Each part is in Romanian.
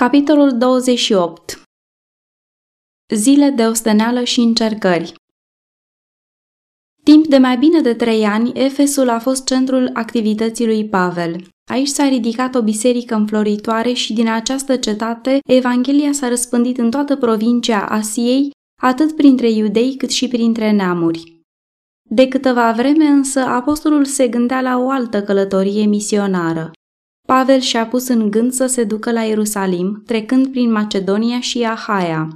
Capitolul 28 Zile de osteneală și încercări Timp de mai bine de trei ani, Efesul a fost centrul activității lui Pavel. Aici s-a ridicat o biserică înfloritoare și din această cetate Evanghelia s-a răspândit în toată provincia Asiei, atât printre iudei cât și printre neamuri. De câteva vreme însă apostolul se gândea la o altă călătorie misionară. Pavel și-a pus în gând să se ducă la Ierusalim, trecând prin Macedonia și Ahaia.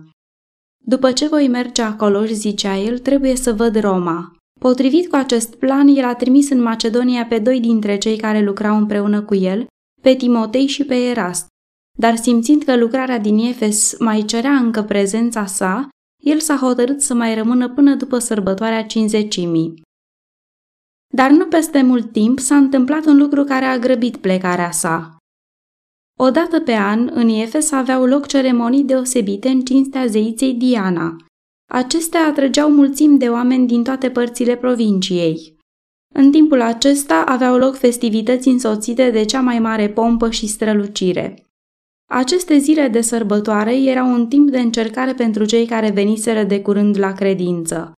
După ce voi merge acolo, zicea el, trebuie să văd Roma. Potrivit cu acest plan, el a trimis în Macedonia pe doi dintre cei care lucrau împreună cu el, pe Timotei și pe Erast. Dar simțind că lucrarea din Efes mai cerea încă prezența sa, el s-a hotărât să mai rămână până după sărbătoarea cinzecimii. Dar nu peste mult timp s-a întâmplat un lucru care a grăbit plecarea sa. Odată pe an, în Efes aveau loc ceremonii deosebite în cinstea zeiței Diana. Acestea atrăgeau mulțimi de oameni din toate părțile provinciei. În timpul acesta aveau loc festivități însoțite de cea mai mare pompă și strălucire. Aceste zile de sărbătoare erau un timp de încercare pentru cei care veniseră de curând la credință.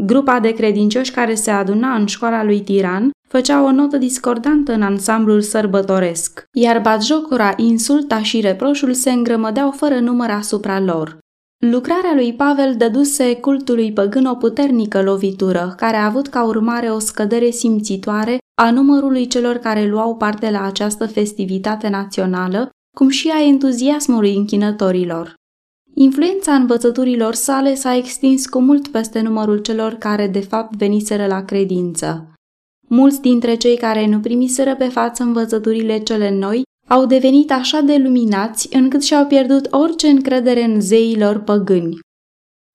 Grupa de credincioși care se aduna în școala lui Tiran făcea o notă discordantă în ansamblul sărbătoresc, iar batjocura, insulta și reproșul se îngrămădeau fără număr asupra lor. Lucrarea lui Pavel dăduse cultului păgân o puternică lovitură, care a avut ca urmare o scădere simțitoare a numărului celor care luau parte la această festivitate națională, cum și a entuziasmului închinătorilor. Influența învățăturilor sale s-a extins cu mult peste numărul celor care de fapt veniseră la credință. Mulți dintre cei care nu primiseră pe față învățăturile cele noi au devenit așa de luminați încât și-au pierdut orice încredere în zeilor păgâni.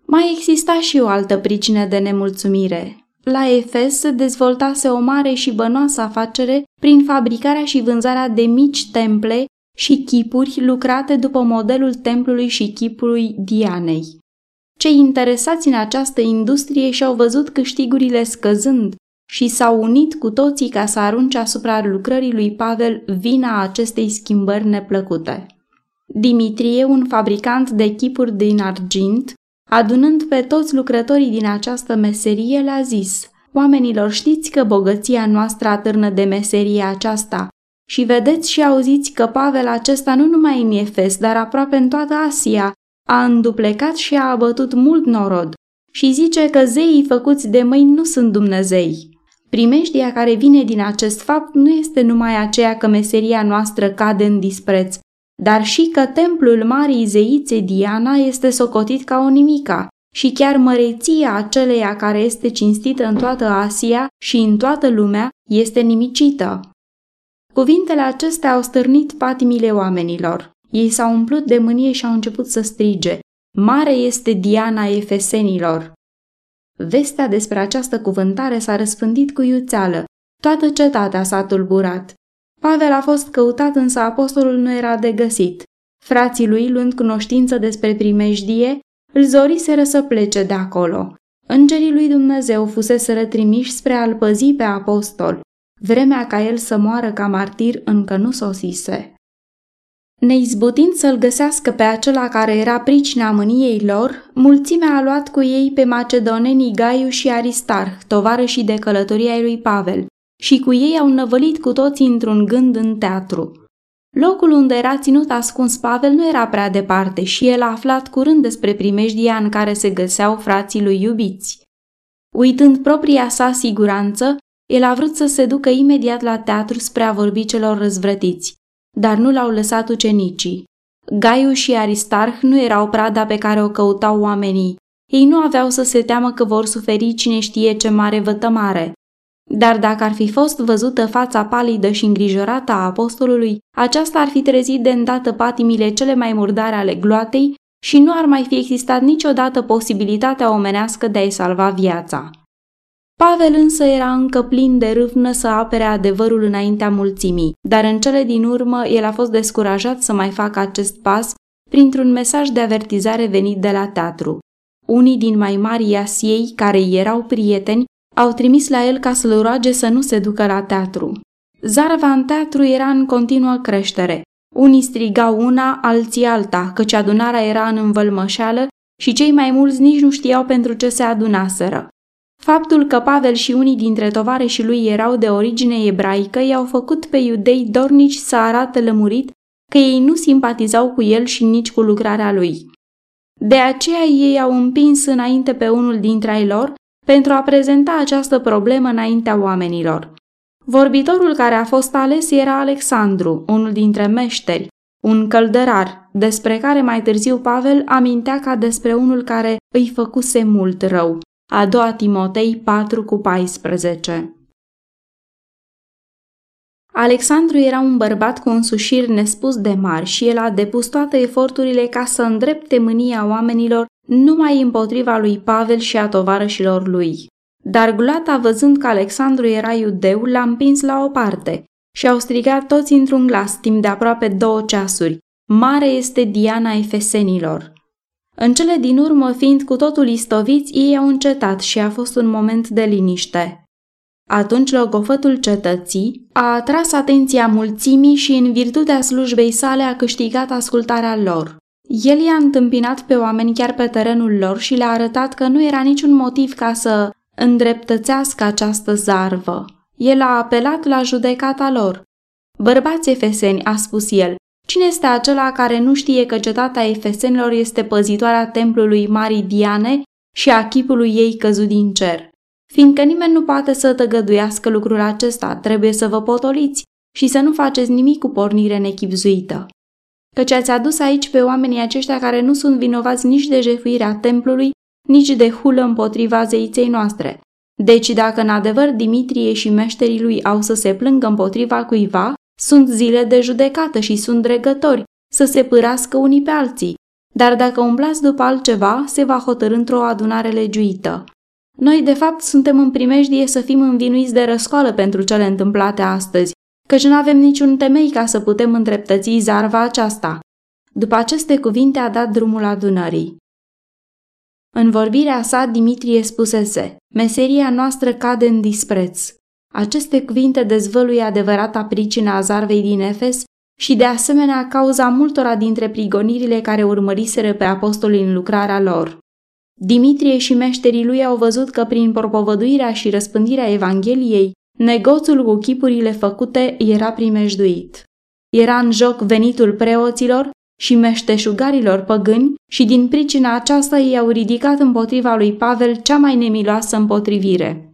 Mai exista și o altă pricină de nemulțumire. La Efes se dezvoltase o mare și bănoasă afacere prin fabricarea și vânzarea de mici temple și chipuri lucrate după modelul templului și chipului Dianei. Cei interesați în această industrie și-au văzut câștigurile scăzând și s-au unit cu toții ca să arunce asupra lucrării lui Pavel vina acestei schimbări neplăcute. Dimitrie, un fabricant de chipuri din argint, adunând pe toți lucrătorii din această meserie, le-a zis Oamenilor, știți că bogăția noastră atârnă de meseria aceasta și vedeți și auziți că Pavel acesta nu numai în Efes, dar aproape în toată Asia, a înduplecat și a abătut mult norod și zice că zeii făcuți de mâini nu sunt Dumnezei. Primejdia care vine din acest fapt nu este numai aceea că meseria noastră cade în dispreț, dar și că templul Marii Zeițe Diana este socotit ca o nimica și chiar măreția aceleia care este cinstită în toată Asia și în toată lumea este nimicită. Cuvintele acestea au stârnit patimile oamenilor. Ei s-au umplut de mânie și au început să strige. Mare este Diana Efesenilor! Vestea despre această cuvântare s-a răspândit cu iuțeală. Toată cetatea s-a tulburat. Pavel a fost căutat, însă apostolul nu era de găsit. Frații lui, luând cunoștință despre primejdie, îl zoriseră să plece de acolo. Îngerii lui Dumnezeu fusese trimiși spre a-l păzi pe apostol. Vremea ca el să moară ca martir încă nu sosise. Neizbutind să-l găsească pe acela care era pricina mâniei lor, mulțimea a luat cu ei pe macedonenii Gaiu și Aristarh, tovarășii de călătorie ai lui Pavel, și cu ei au năvălit cu toții într-un gând în teatru. Locul unde era ținut ascuns Pavel nu era prea departe și el a aflat curând despre primejdia în care se găseau frații lui iubiți. Uitând propria sa siguranță, el a vrut să se ducă imediat la teatru spre a vorbi celor răzvrătiți, dar nu l-au lăsat ucenicii. Gaiu și Aristarh nu erau prada pe care o căutau oamenii. Ei nu aveau să se teamă că vor suferi cine știe ce mare vătămare. Dar dacă ar fi fost văzută fața palidă și îngrijorată a apostolului, aceasta ar fi trezit de îndată patimile cele mai murdare ale gloatei și nu ar mai fi existat niciodată posibilitatea omenească de a-i salva viața. Pavel însă era încă plin de râvnă să apere adevărul înaintea mulțimii, dar în cele din urmă el a fost descurajat să mai facă acest pas printr-un mesaj de avertizare venit de la teatru. Unii din mai mari Asiei, care erau prieteni, au trimis la el ca să-l roage să nu se ducă la teatru. Zarva în teatru era în continuă creștere. Unii strigau una, alții alta, căci adunarea era în învălmășeală și cei mai mulți nici nu știau pentru ce se adunaseră. Faptul că Pavel și unii dintre tovarășii lui erau de origine ebraică i-au făcut pe iudei dornici să arate lămurit că ei nu simpatizau cu el și nici cu lucrarea lui. De aceea ei au împins înainte pe unul dintre ai lor pentru a prezenta această problemă înaintea oamenilor. Vorbitorul care a fost ales era Alexandru, unul dintre meșteri, un căldărar, despre care mai târziu Pavel amintea ca despre unul care îi făcuse mult rău. A doua Timotei 4 cu 14 Alexandru era un bărbat cu un sușir nespus de mari și el a depus toate eforturile ca să îndrepte mânia oamenilor numai împotriva lui Pavel și a tovarășilor lui. Dar Glata, văzând că Alexandru era iudeu, l-a împins la o parte și au strigat toți într-un glas timp de aproape două ceasuri. Mare este Diana Efesenilor! În cele din urmă, fiind cu totul istoviți, ei au încetat și a fost un moment de liniște. Atunci logofătul cetății a atras atenția mulțimii și în virtutea slujbei sale a câștigat ascultarea lor. El i-a întâmpinat pe oameni chiar pe terenul lor și le-a arătat că nu era niciun motiv ca să îndreptățească această zarvă. El a apelat la judecata lor. Bărbați efeseni, a spus el, cine este acela care nu știe că cetatea efesenilor este păzitoarea templului Marii Diane și a chipului ei căzut din cer? Fiindcă nimeni nu poate să tăgăduiască lucrul acesta, trebuie să vă potoliți și să nu faceți nimic cu pornire nechipzuită. Căci ați adus aici pe oamenii aceștia care nu sunt vinovați nici de jefuirea templului, nici de hulă împotriva zeiței noastre. Deci dacă în adevăr Dimitrie și meșterii lui au să se plângă împotriva cuiva, sunt zile de judecată și sunt dregători să se pârască unii pe alții. Dar dacă umblați după altceva, se va hotărâ într-o adunare legiuită. Noi, de fapt, suntem în primejdie să fim învinuiți de răscoală pentru cele întâmplate astăzi, căci nu avem niciun temei ca să putem îndreptăți zarva aceasta. După aceste cuvinte a dat drumul adunării. În vorbirea sa, Dimitrie spusese, meseria noastră cade în dispreț. Aceste cuvinte dezvăluie adevărata pricina a zarvei din Efes și de asemenea cauza multora dintre prigonirile care urmăriseră pe apostoli în lucrarea lor. Dimitrie și meșterii lui au văzut că prin propovăduirea și răspândirea Evangheliei, negoțul cu chipurile făcute era primejduit. Era în joc venitul preoților și meșteșugarilor păgâni și din pricina aceasta ei au ridicat împotriva lui Pavel cea mai nemiloasă împotrivire.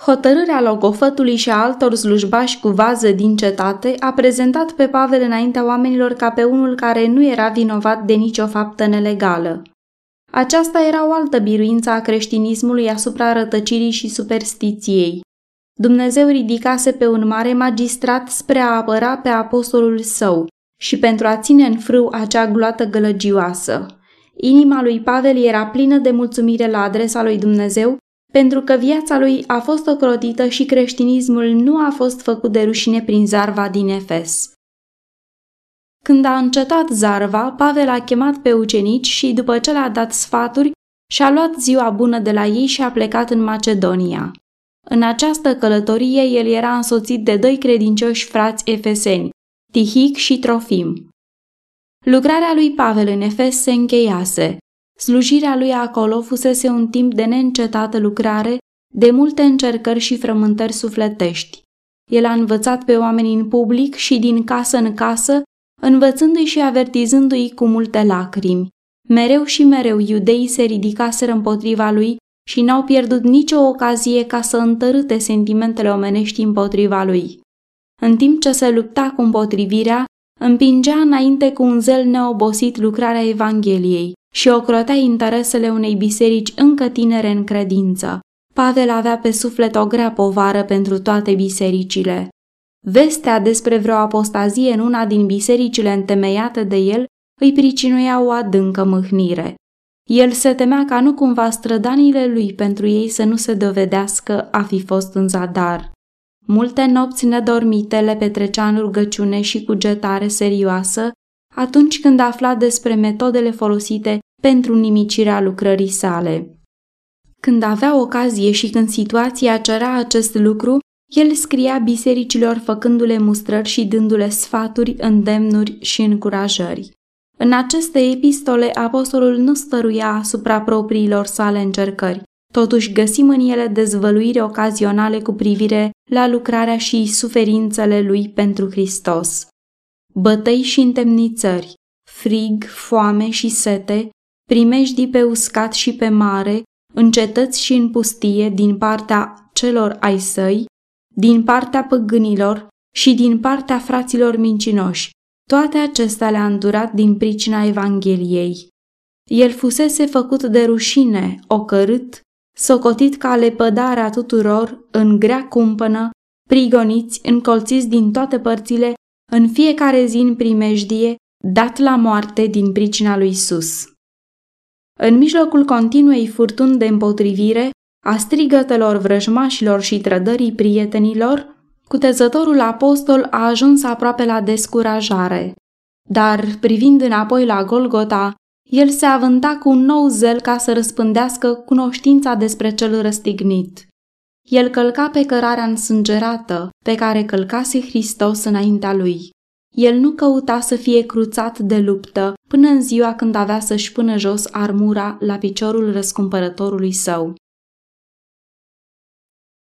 Hotărârea logofătului și a altor slujbași cu vază din cetate a prezentat pe Pavel înaintea oamenilor ca pe unul care nu era vinovat de nicio faptă nelegală. Aceasta era o altă biruință a creștinismului asupra rătăcirii și superstiției. Dumnezeu ridicase pe un mare magistrat spre a apăra pe apostolul său și pentru a ține în frâu acea gloată gălăgioasă. Inima lui Pavel era plină de mulțumire la adresa lui Dumnezeu pentru că viața lui a fost ocrotită și creștinismul nu a fost făcut de rușine prin zarva din Efes. Când a încetat zarva, Pavel a chemat pe ucenici și, după ce le-a dat sfaturi, și-a luat ziua bună de la ei și a plecat în Macedonia. În această călătorie el era însoțit de doi credincioși frați efeseni, Tihic și Trofim. Lucrarea lui Pavel în Efes se încheiase. Slujirea lui acolo fusese un timp de neîncetată lucrare, de multe încercări și frământări sufletești. El a învățat pe oameni în public și din casă în casă, învățându-i și avertizându-i cu multe lacrimi. Mereu și mereu iudeii se ridicaseră împotriva lui și n-au pierdut nicio ocazie ca să întărâte sentimentele omenești împotriva lui. În timp ce se lupta cu împotrivirea, împingea înainte cu un zel neobosit lucrarea Evangheliei și ocrotea interesele unei biserici încă tinere în credință. Pavel avea pe suflet o grea povară pentru toate bisericile. Vestea despre vreo apostazie în una din bisericile întemeiate de el îi pricinuia o adâncă mâhnire. El se temea ca nu cumva strădanile lui pentru ei să nu se dovedească a fi fost în zadar. Multe nopți nedormite le petrecea în rugăciune și cugetare serioasă atunci când afla despre metodele folosite pentru nimicirea lucrării sale. Când avea ocazie și când situația cerea acest lucru, el scria bisericilor făcându-le mustrări și dându-le sfaturi, îndemnuri și încurajări. În aceste epistole, apostolul nu stăruia asupra propriilor sale încercări. Totuși găsim în ele dezvăluiri ocazionale cu privire la lucrarea și suferințele lui pentru Hristos. Bătăi și întemnițări, frig, foame și sete, primejdii pe uscat și pe mare, în cetăți și în pustie din partea celor ai săi, din partea păgânilor și din partea fraților mincinoși. Toate acestea le-a îndurat din pricina Evangheliei. El fusese făcut de rușine, ocărât, socotit ca lepădarea tuturor, în grea cumpănă, prigoniți, încolțiți din toate părțile, în fiecare zi în primejdie, dat la moarte din pricina lui Isus. În mijlocul continuei furtuni de împotrivire, a strigătelor vrăjmașilor și trădării prietenilor, cutezătorul apostol a ajuns aproape la descurajare. Dar, privind înapoi la Golgota, el se avânta cu un nou zel ca să răspândească cunoștința despre cel răstignit. El călca pe cărarea însângerată pe care călcase Hristos înaintea lui. El nu căuta să fie cruțat de luptă până în ziua când avea să-și pună jos armura la piciorul răscumpărătorului său.